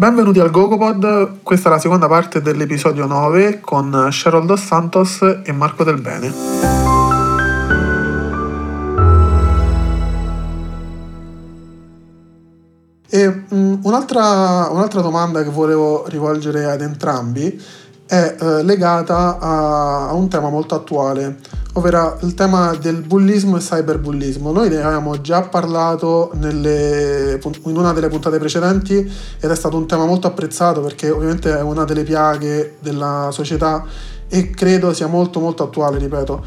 Benvenuti al GoGoPod, questa è la seconda parte dell'episodio 9 con Cheryl Dos Santos e Marco Del Bene. E um, un'altra, un'altra, domanda che volevo rivolgere ad entrambi è eh, legata a, a un tema molto attuale, ovvero il tema del bullismo e cyberbullismo. Noi ne avevamo già parlato nelle, in una delle puntate precedenti ed è stato un tema molto apprezzato perché ovviamente è una delle piaghe della società e credo sia molto molto attuale, ripeto.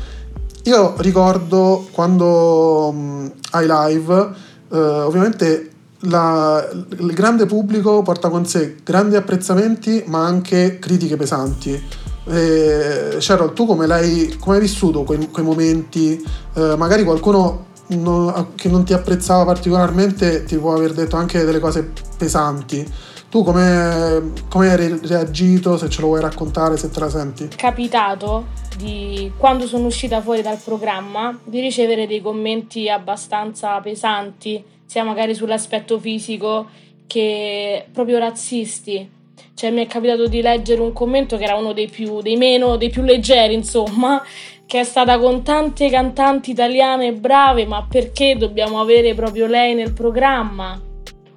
Io ricordo quando um, ai live, eh, ovviamente la, il grande pubblico porta con sé grandi apprezzamenti ma anche critiche pesanti eh, Cheryl, tu come, l'hai, come hai vissuto quei, quei momenti? Eh, magari qualcuno non, che non ti apprezzava particolarmente ti può aver detto anche delle cose pesanti. Tu come, come hai reagito? Se ce lo vuoi raccontare, se te la senti? Capitato di quando sono uscita fuori dal programma di ricevere dei commenti abbastanza pesanti, sia magari sull'aspetto fisico che proprio razzisti cioè, mi è capitato di leggere un commento che era uno dei più, dei meno, dei più leggeri, insomma, che è stata con tante cantanti italiane brave, ma perché dobbiamo avere proprio lei nel programma?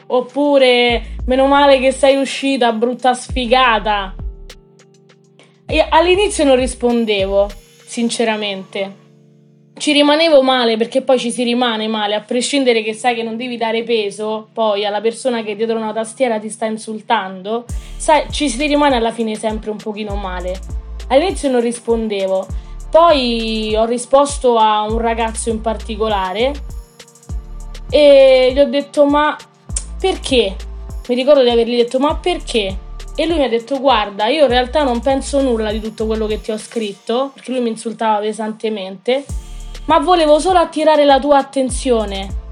Oppure, meno male che sei uscita, brutta sfigata. E all'inizio non rispondevo, sinceramente ci rimanevo male perché poi ci si rimane male, a prescindere che sai che non devi dare peso poi alla persona che dietro una tastiera ti sta insultando, sai, ci si rimane alla fine sempre un pochino male. All'inizio non rispondevo, poi ho risposto a un ragazzo in particolare e gli ho detto ma perché? Mi ricordo di avergli detto ma perché? E lui mi ha detto guarda io in realtà non penso nulla di tutto quello che ti ho scritto perché lui mi insultava pesantemente ma volevo solo attirare la tua attenzione.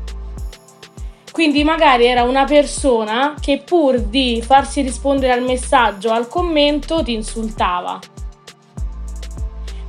Quindi magari era una persona che pur di farsi rispondere al messaggio, al commento, ti insultava.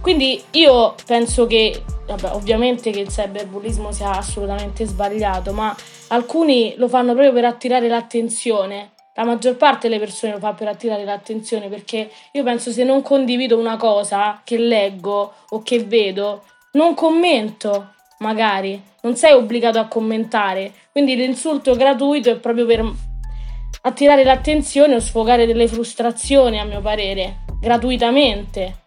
Quindi io penso che, vabbè, ovviamente che il cyberbullismo sia assolutamente sbagliato, ma alcuni lo fanno proprio per attirare l'attenzione. La maggior parte delle persone lo fa per attirare l'attenzione perché io penso se non condivido una cosa che leggo o che vedo, non commento, magari, non sei obbligato a commentare, quindi l'insulto gratuito è proprio per attirare l'attenzione o sfogare delle frustrazioni, a mio parere, gratuitamente.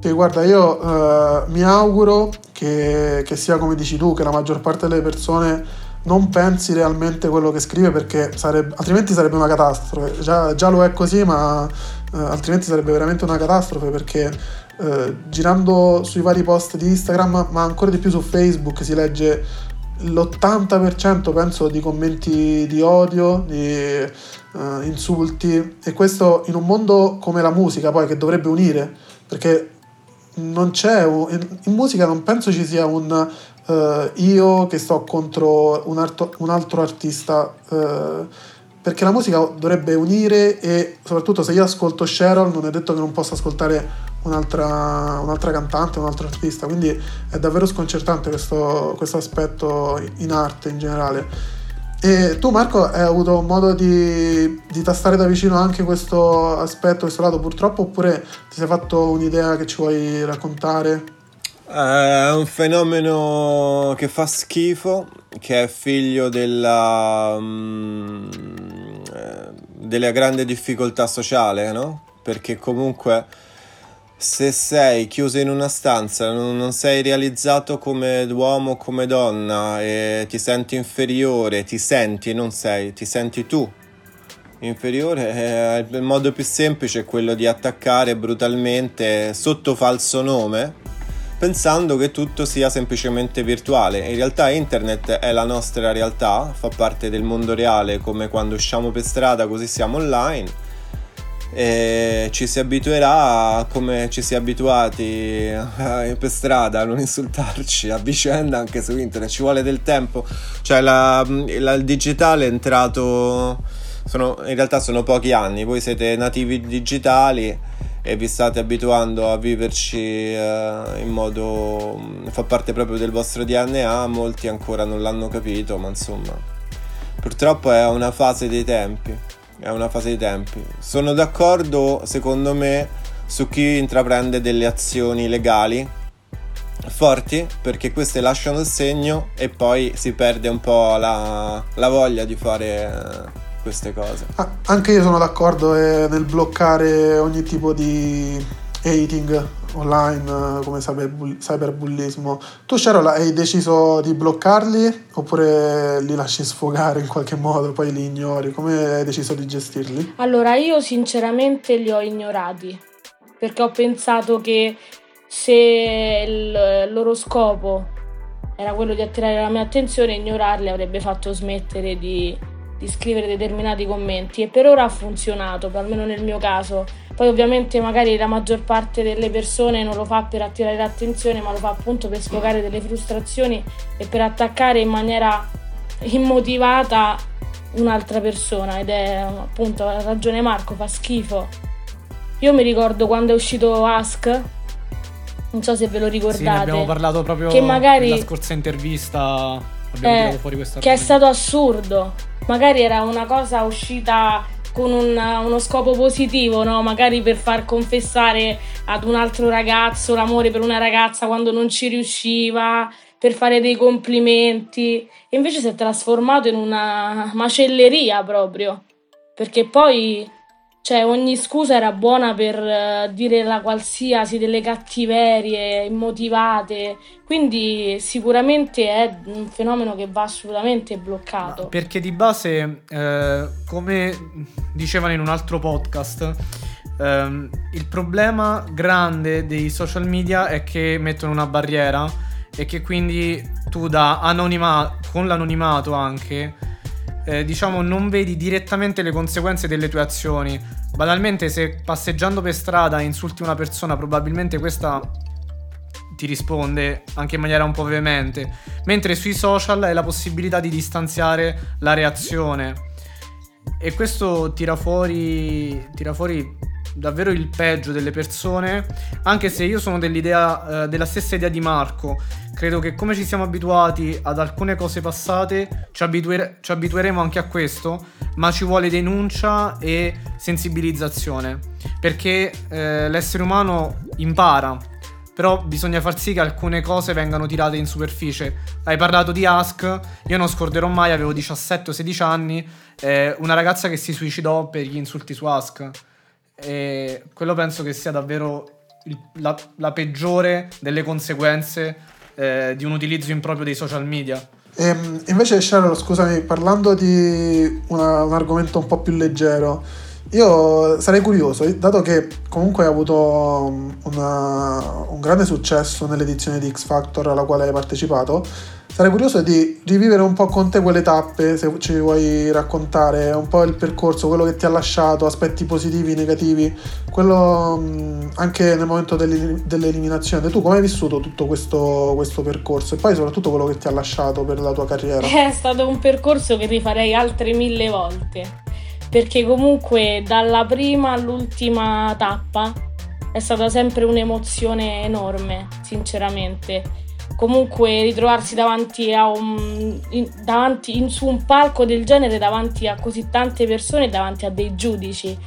Sì, guarda, io uh, mi auguro che, che, sia come dici tu, che la maggior parte delle persone non pensi realmente quello che scrive perché sarebbe, altrimenti sarebbe una catastrofe. Già, già lo è così, ma uh, altrimenti sarebbe veramente una catastrofe perché eh, girando sui vari post di Instagram, ma ancora di più su Facebook, si legge l'80% penso di commenti di odio, di uh, insulti. E questo in un mondo come la musica poi che dovrebbe unire perché non c'è in, musica non penso ci sia un uh, io che sto contro un, arto, un altro artista uh, perché la musica dovrebbe unire e soprattutto se io ascolto Cheryl non è detto che non possa ascoltare un'altra, un'altra cantante, un altro artista, quindi è davvero sconcertante questo, questo aspetto in arte in generale. E tu Marco hai avuto modo di, di, tastare da vicino anche questo aspetto, questo lato purtroppo, oppure ti sei fatto un'idea che ci vuoi raccontare? È un fenomeno che fa schifo, che è figlio della, um, della grande difficoltà sociale, no? Perché comunque se sei chiuso in una stanza, non, sei realizzato come uomo o come donna e ti senti inferiore, ti senti, non sei, ti senti tu inferiore, eh, il modo più semplice è quello di attaccare brutalmente sotto falso nome pensando che tutto sia semplicemente virtuale. In realtà internet è la nostra realtà, fa parte del mondo reale come quando usciamo per strada così siamo online e ci si abituerà come ci si è abituati eh, per strada a non insultarci a vicenda anche su internet. Ci vuole del tempo. Cioè la, la, il digitale è entrato sono, in realtà sono pochi anni. Voi siete nativi digitali e vi state abituando a viverci eh, in modo fa parte proprio del vostro DNA molti ancora non l'hanno capito ma insomma purtroppo è una fase dei tempi è una fase di tempi. Sono d'accordo, secondo me, su chi intraprende delle azioni legali forti perché queste lasciano il segno e poi si perde un po' la, la voglia di fare eh, queste cose. Ah, anche io sono d'accordo eh, nel bloccare ogni tipo di hating online come cyberbull- cyberbullismo. Tu Sharon hai deciso di bloccarli oppure li lasci sfogare in qualche modo, poi li ignori? Come hai deciso di gestirli? Allora io sinceramente li ho ignorati perché ho pensato che se il loro scopo era quello di attirare la mia attenzione, ignorarli avrebbe fatto smettere di, di scrivere determinati commenti e per ora ha funzionato, almeno nel mio caso poi ovviamente magari la maggior parte delle persone non lo fa per attirare l'attenzione, ma lo fa appunto per sfogare delle frustrazioni e per attaccare in maniera immotivata un'altra persona ed è appunto ha ragione Marco, fa schifo. Io mi ricordo quando è uscito Ask, non so se ve lo ricordate. Sì, abbiamo parlato proprio che magari, nella scorsa intervista, abbiamo eh, tirato fuori questa Che è stato assurdo. Magari era una cosa uscita con una, uno scopo positivo, no? magari per far confessare ad un altro ragazzo l'amore per una ragazza quando non ci riusciva, per fare dei complimenti, e invece si è trasformato in una macelleria proprio, perché poi cioè, ogni scusa era buona per uh, dire la qualsiasi delle cattiverie immotivate. Quindi sicuramente è un fenomeno che va assolutamente bloccato. Ma perché di base, eh, come dicevano in un altro podcast, ehm, il problema grande dei social media è che mettono una barriera e che quindi tu da anonimato, con l'anonimato anche, eh, diciamo, non vedi direttamente le conseguenze delle tue azioni. Banalmente, se passeggiando per strada insulti una persona, probabilmente questa ti risponde anche in maniera un po' veemente, mentre sui social hai la possibilità di distanziare la reazione. E questo tira fuori, tira fuori davvero il peggio delle persone, anche se io sono dell'idea, eh, della stessa idea di Marco. Credo che come ci siamo abituati ad alcune cose passate, ci, abituere- ci abitueremo anche a questo, ma ci vuole denuncia e sensibilizzazione, perché eh, l'essere umano impara, però bisogna far sì che alcune cose vengano tirate in superficie. Hai parlato di Ask, io non scorderò mai, avevo 17 o 16 anni, eh, una ragazza che si suicidò per gli insulti su Ask. E quello penso che sia davvero il, la, la, peggiore delle conseguenze eh, di un utilizzo improprio dei social media. E, ehm, invece, Cheryl, scusami, parlando di una, un argomento un po' più leggero, io sarei curioso, dato che comunque hai avuto una, un grande successo nell'edizione di X Factor alla quale hai partecipato, sarei curioso di rivivere un po' con te quelle tappe, se ci vuoi raccontare un po' il percorso, quello che ti ha lasciato, aspetti positivi, negativi, quello anche nel momento dell'eliminazione. Tu come hai vissuto tutto questo, questo percorso e poi soprattutto quello che ti ha lasciato per la tua carriera? È stato un percorso che rifarei altre mille volte perché comunque dalla prima all'ultima tappa è stata sempre un'emozione enorme, sinceramente. Comunque ritrovarsi davanti un in, davanti in, su un palco del genere davanti a così tante persone, davanti a dei giudici.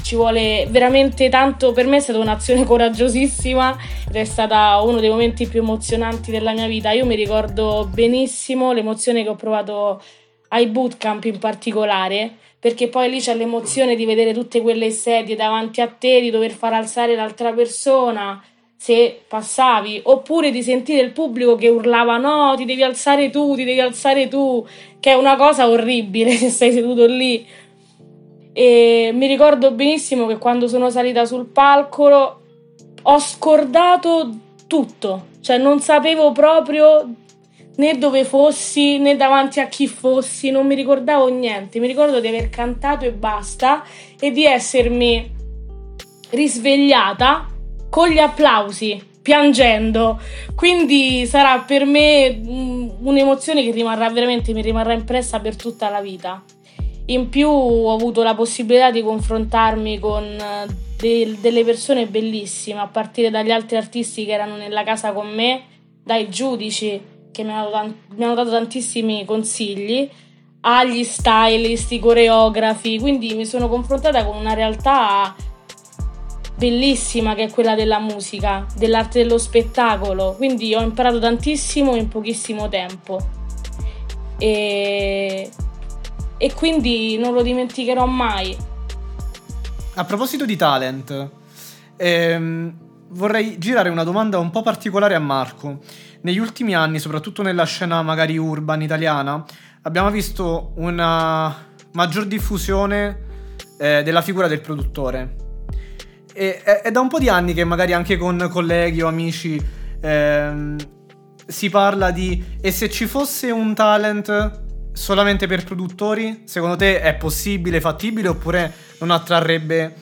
Ci vuole veramente tanto, per me è stata un'azione coraggiosissima ed è stata uno dei momenti più emozionanti della mia vita. Io mi ricordo benissimo l'emozione che ho provato ai bootcamp in particolare, perché poi lì c'è l'emozione di vedere tutte quelle sedie davanti a te, di dover far alzare l'altra persona se passavi, oppure di sentire il pubblico che urlava no, ti devi alzare tu, ti devi alzare tu, che è una cosa orribile se sei seduto lì. E mi ricordo benissimo che quando sono salita sul palco ho scordato tutto, cioè non sapevo proprio né dove fossi né davanti a chi fossi, non mi ricordavo niente, mi ricordo di aver cantato e basta e di essermi risvegliata con gli applausi, piangendo. Quindi sarà per me un'emozione che rimarrà veramente, mi rimarrà impressa per tutta la vita. In più ho avuto la possibilità di confrontarmi con eh, de- delle persone bellissime, a partire dagli altri artisti che erano nella casa con me, dai giudici che mi hanno, mi hanno dato tantissimi consigli, agli stylist, i coreografi, quindi mi sono confrontata con una realtà bellissima che è quella della musica, dell'arte dello spettacolo, quindi ho imparato tantissimo in pochissimo tempo e, e quindi non lo dimenticherò mai. A proposito di talent, ehm, vorrei girare una domanda un po' particolare a Marco. Negli ultimi anni, soprattutto nella scena magari urban italiana, abbiamo visto una maggior diffusione eh, della figura del produttore. E, è, è, da un po' di anni che magari anche con colleghi o amici ehm, si parla di e se ci fosse un talent solamente per produttori, secondo te è possibile, fattibile oppure non attrarrebbe,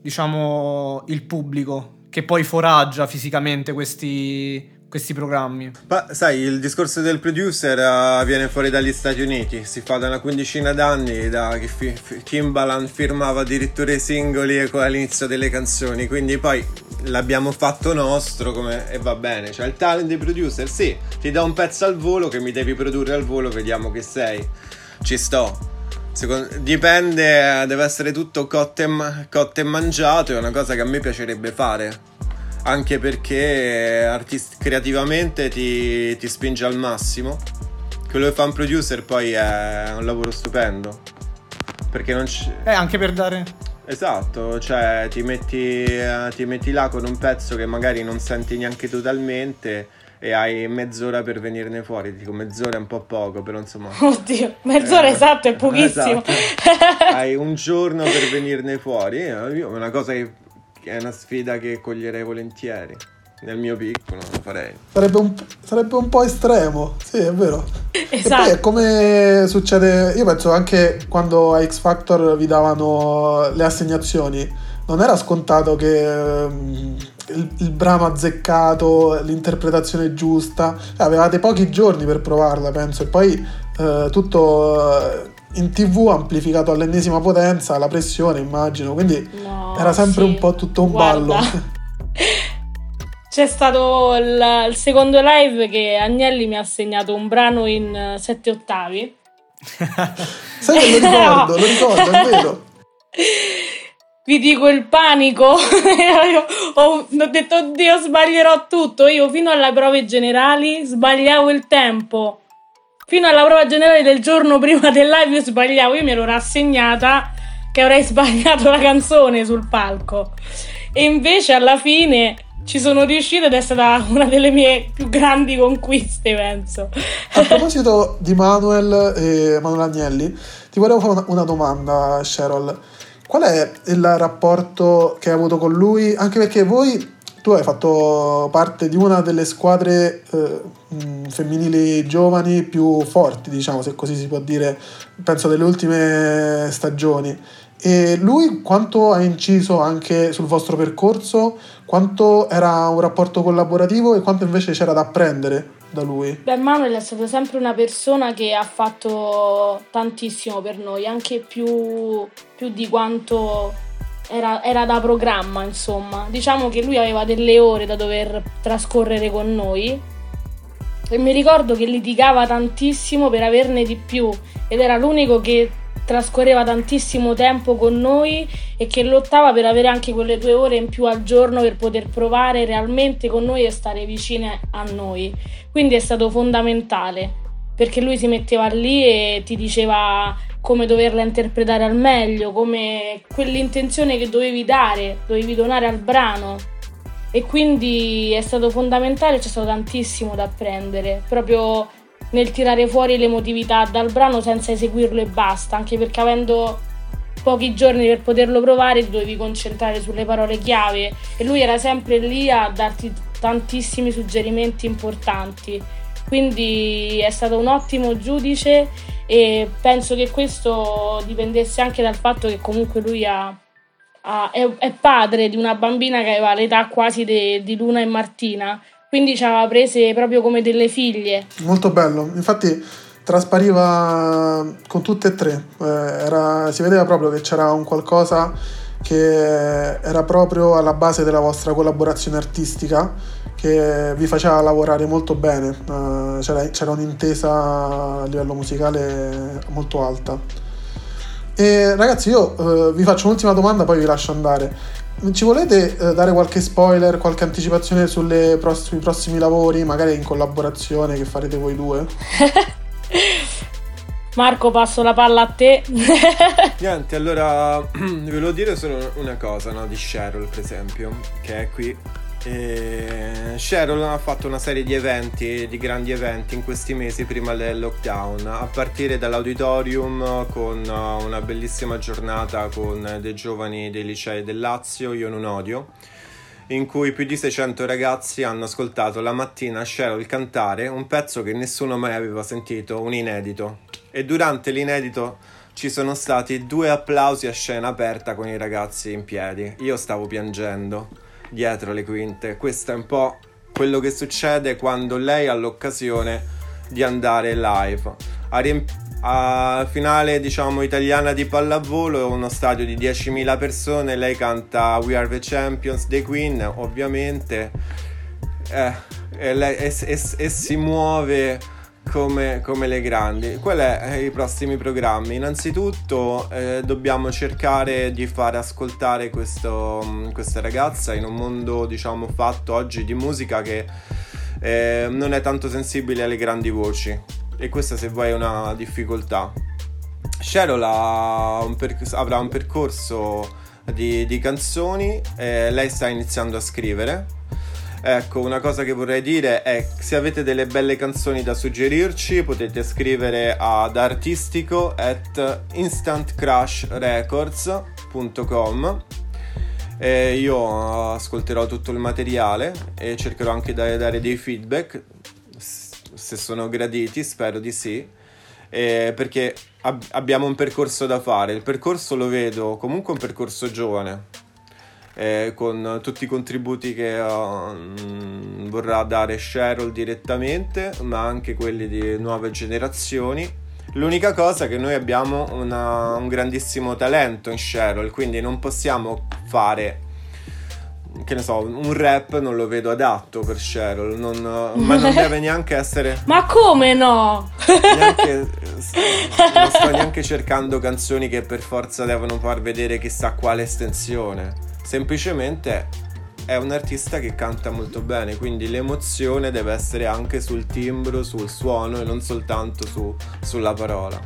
diciamo, il pubblico che poi foraggia fisicamente questi, questi programmi. Ma sai, il discorso del producer uh, viene fuori dagli Stati Uniti, si fa da una quindicina d'anni, da che fi- Timbaland firmava addirittura i singoli all'inizio delle canzoni, quindi poi l'abbiamo fatto nostro come... e va bene, cioè il talent dei producer, sì, ti dà un pezzo al volo che mi devi produrre al volo, vediamo che sei, ci sto. Secondo, dipende, deve essere tutto cotto e, cotto e mangiato, è una cosa che a me piacerebbe fare anche perché artist- creativamente ti, ti, spinge al massimo. Quello che fa un producer poi è un lavoro stupendo. Perché non c'è... Eh, anche per dare... Esatto, cioè ti metti, ti metti là con un pezzo che magari non senti neanche totalmente e hai mezz'ora per venirne fuori. Dico mezz'ora è un po' poco, però insomma. Oddio, mezz'ora eh, esatto è pochissimo. Esatto. hai un giorno per venirne fuori. È una cosa che è una sfida che coglierei volentieri. Nel mio piccolo lo farei. Sarebbe un, sarebbe un po' estremo, sì, è vero. Esatto. E poi è come succede, io penso anche quando a X Factor vi davano le assegnazioni, non era scontato che um, il, il, brano azzeccato, l'interpretazione giusta, avevate pochi giorni per provarla, penso, e poi uh, tutto in tv amplificato all'ennesima potenza, la pressione immagino, quindi no, era sempre sì. un po' tutto un Guarda. ballo. C'è stato il, il, secondo live che Agnelli mi ha assegnato un brano in sette ottavi. Sai che lo ricordo, lo ricordo, è vero. Vi dico il panico. ho, ho detto, oddio, sbaglierò tutto. Io fino alle prove generali sbagliavo il tempo fino alla prova generale del giorno prima del live io sbagliavo, io mi ero rassegnata che avrei sbagliato la canzone sul palco. E invece alla fine ci sono riuscita ed è stata una delle mie più grandi conquiste, penso. A proposito di Manuel e Manuel Agnelli, ti volevo fare una, una domanda, Cheryl. Qual è il rapporto che hai avuto con lui? Anche perché voi tu hai fatto parte di una delle squadre eh, femminili giovani più forti, diciamo, se così si può dire, penso delle ultime stagioni. E lui quanto ha inciso anche sul vostro percorso? Quanto era un rapporto collaborativo e quanto invece c'era da apprendere da lui? Beh, Manuel è stato sempre una persona che ha fatto tantissimo per noi, anche più, più di quanto era, era, da programma, insomma. Diciamo che lui aveva delle ore da dover trascorrere con noi. E mi ricordo che litigava tantissimo per averne di più. Ed era l'unico che trascorreva tantissimo tempo con noi e che lottava per avere anche quelle due ore in più al giorno per poter provare realmente con noi e stare vicine a noi. Quindi è stato fondamentale perché lui si metteva lì e ti diceva come doverla interpretare al meglio, come quell'intenzione che dovevi dare, dovevi donare al brano. E quindi è stato fondamentale, c'è stato tantissimo da apprendere, proprio nel tirare fuori l'emotività dal brano senza eseguirlo e basta, anche perché avendo pochi giorni per poterlo provare dovevi concentrare sulle parole chiave e lui era sempre lì a darti tantissimi suggerimenti importanti. Quindi è stato un ottimo giudice e penso che questo dipendesse anche dal fatto che comunque lui ha, ha, è, è, padre di una bambina che aveva l'età quasi de, di Luna e Martina, quindi ci aveva prese proprio come delle figlie. Molto bello, infatti traspariva con tutte e tre, eh, era, si vedeva proprio che c'era un qualcosa che era proprio alla base della vostra collaborazione artistica che vi faceva lavorare molto bene, c'era, c'era, un'intesa a livello musicale molto alta. E ragazzi io uh, vi faccio un'ultima domanda poi vi lascio andare. Ci volete uh, dare qualche spoiler, qualche anticipazione sui prossimi lavori, magari in collaborazione che farete voi due? Marco, passo la palla a te. Niente, allora vi volevo dire solo una cosa no, di Cheryl, per esempio, che è qui. E Cheryl ha fatto una serie di eventi, di grandi eventi in questi mesi prima del lockdown, a partire dall'auditorium con una bellissima giornata con dei giovani dei licei del Lazio, io non odio in cui più di 600 ragazzi hanno ascoltato la mattina Cheryl cantare un pezzo che nessuno mai aveva sentito, un inedito. E durante l'inedito ci sono stati due applausi a scena aperta con i ragazzi in piedi. Io stavo piangendo dietro le quinte. Questo è un po' quello che succede quando lei ha l'occasione di andare live. Ha riempito a finale diciamo italiana di pallavolo uno stadio di 10.000 persone lei canta We Are The Champions dei Queen ovviamente eh, e, lei, e, e, e, si muove come, come le grandi quali sono i prossimi programmi innanzitutto eh, dobbiamo cercare di far ascoltare questo, questa ragazza in un mondo diciamo fatto oggi di musica che eh, non è tanto sensibile alle grandi voci e questa se vuoi è una difficoltà. Cheryl un perc- avrà un percorso di, di canzoni, eh, lei sta iniziando a scrivere. Ecco, una cosa che vorrei dire è se avete delle belle canzoni da suggerirci potete scrivere ad artistico at instantcrashrecords.com e io ascolterò tutto il materiale e cercherò anche di dare dei feedback se sono graditi, spero di sì, eh, perché ab- abbiamo un percorso da fare. Il percorso lo vedo comunque un percorso giovane, eh, con tutti i contributi che uh, vorrà dare Cheryl direttamente, ma anche quelli di nuove generazioni. L'unica cosa è che noi abbiamo una, un grandissimo talento in Cheryl, quindi non possiamo fare che ne so, un rap non lo vedo adatto per Cheryl, non, ma non deve neanche essere... ma come no? Neanche, non sto neanche cercando canzoni che per forza devono far vedere chissà quale estensione, semplicemente è un artista che canta molto bene, quindi l'emozione deve essere anche sul timbro, sul suono e non soltanto su, sulla parola.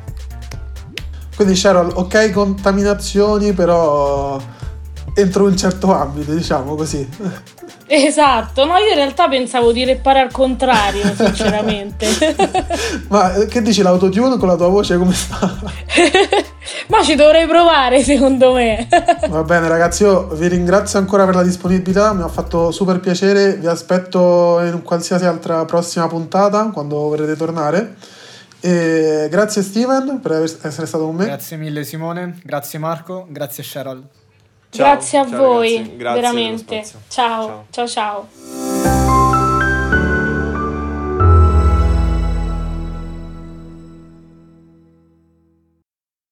Quindi Cheryl, ok contaminazioni, però entro un certo ambito, diciamo così. Esatto, no, io in realtà pensavo di reppare al contrario, sinceramente. Ma eh, che dici l'autotune con la tua voce come sta? Ma ci dovrei provare, secondo me. Va bene, ragazzi, io vi ringrazio ancora per la disponibilità, mi ha fatto super piacere, vi aspetto in qualsiasi altra prossima puntata quando vorrete tornare. E grazie Steven per essere stato con me. Grazie mille Simone, grazie Marco, grazie Cheryl. Ciao, grazie a ciao voi. Grazie veramente. Ciao, ciao, ciao. ciao.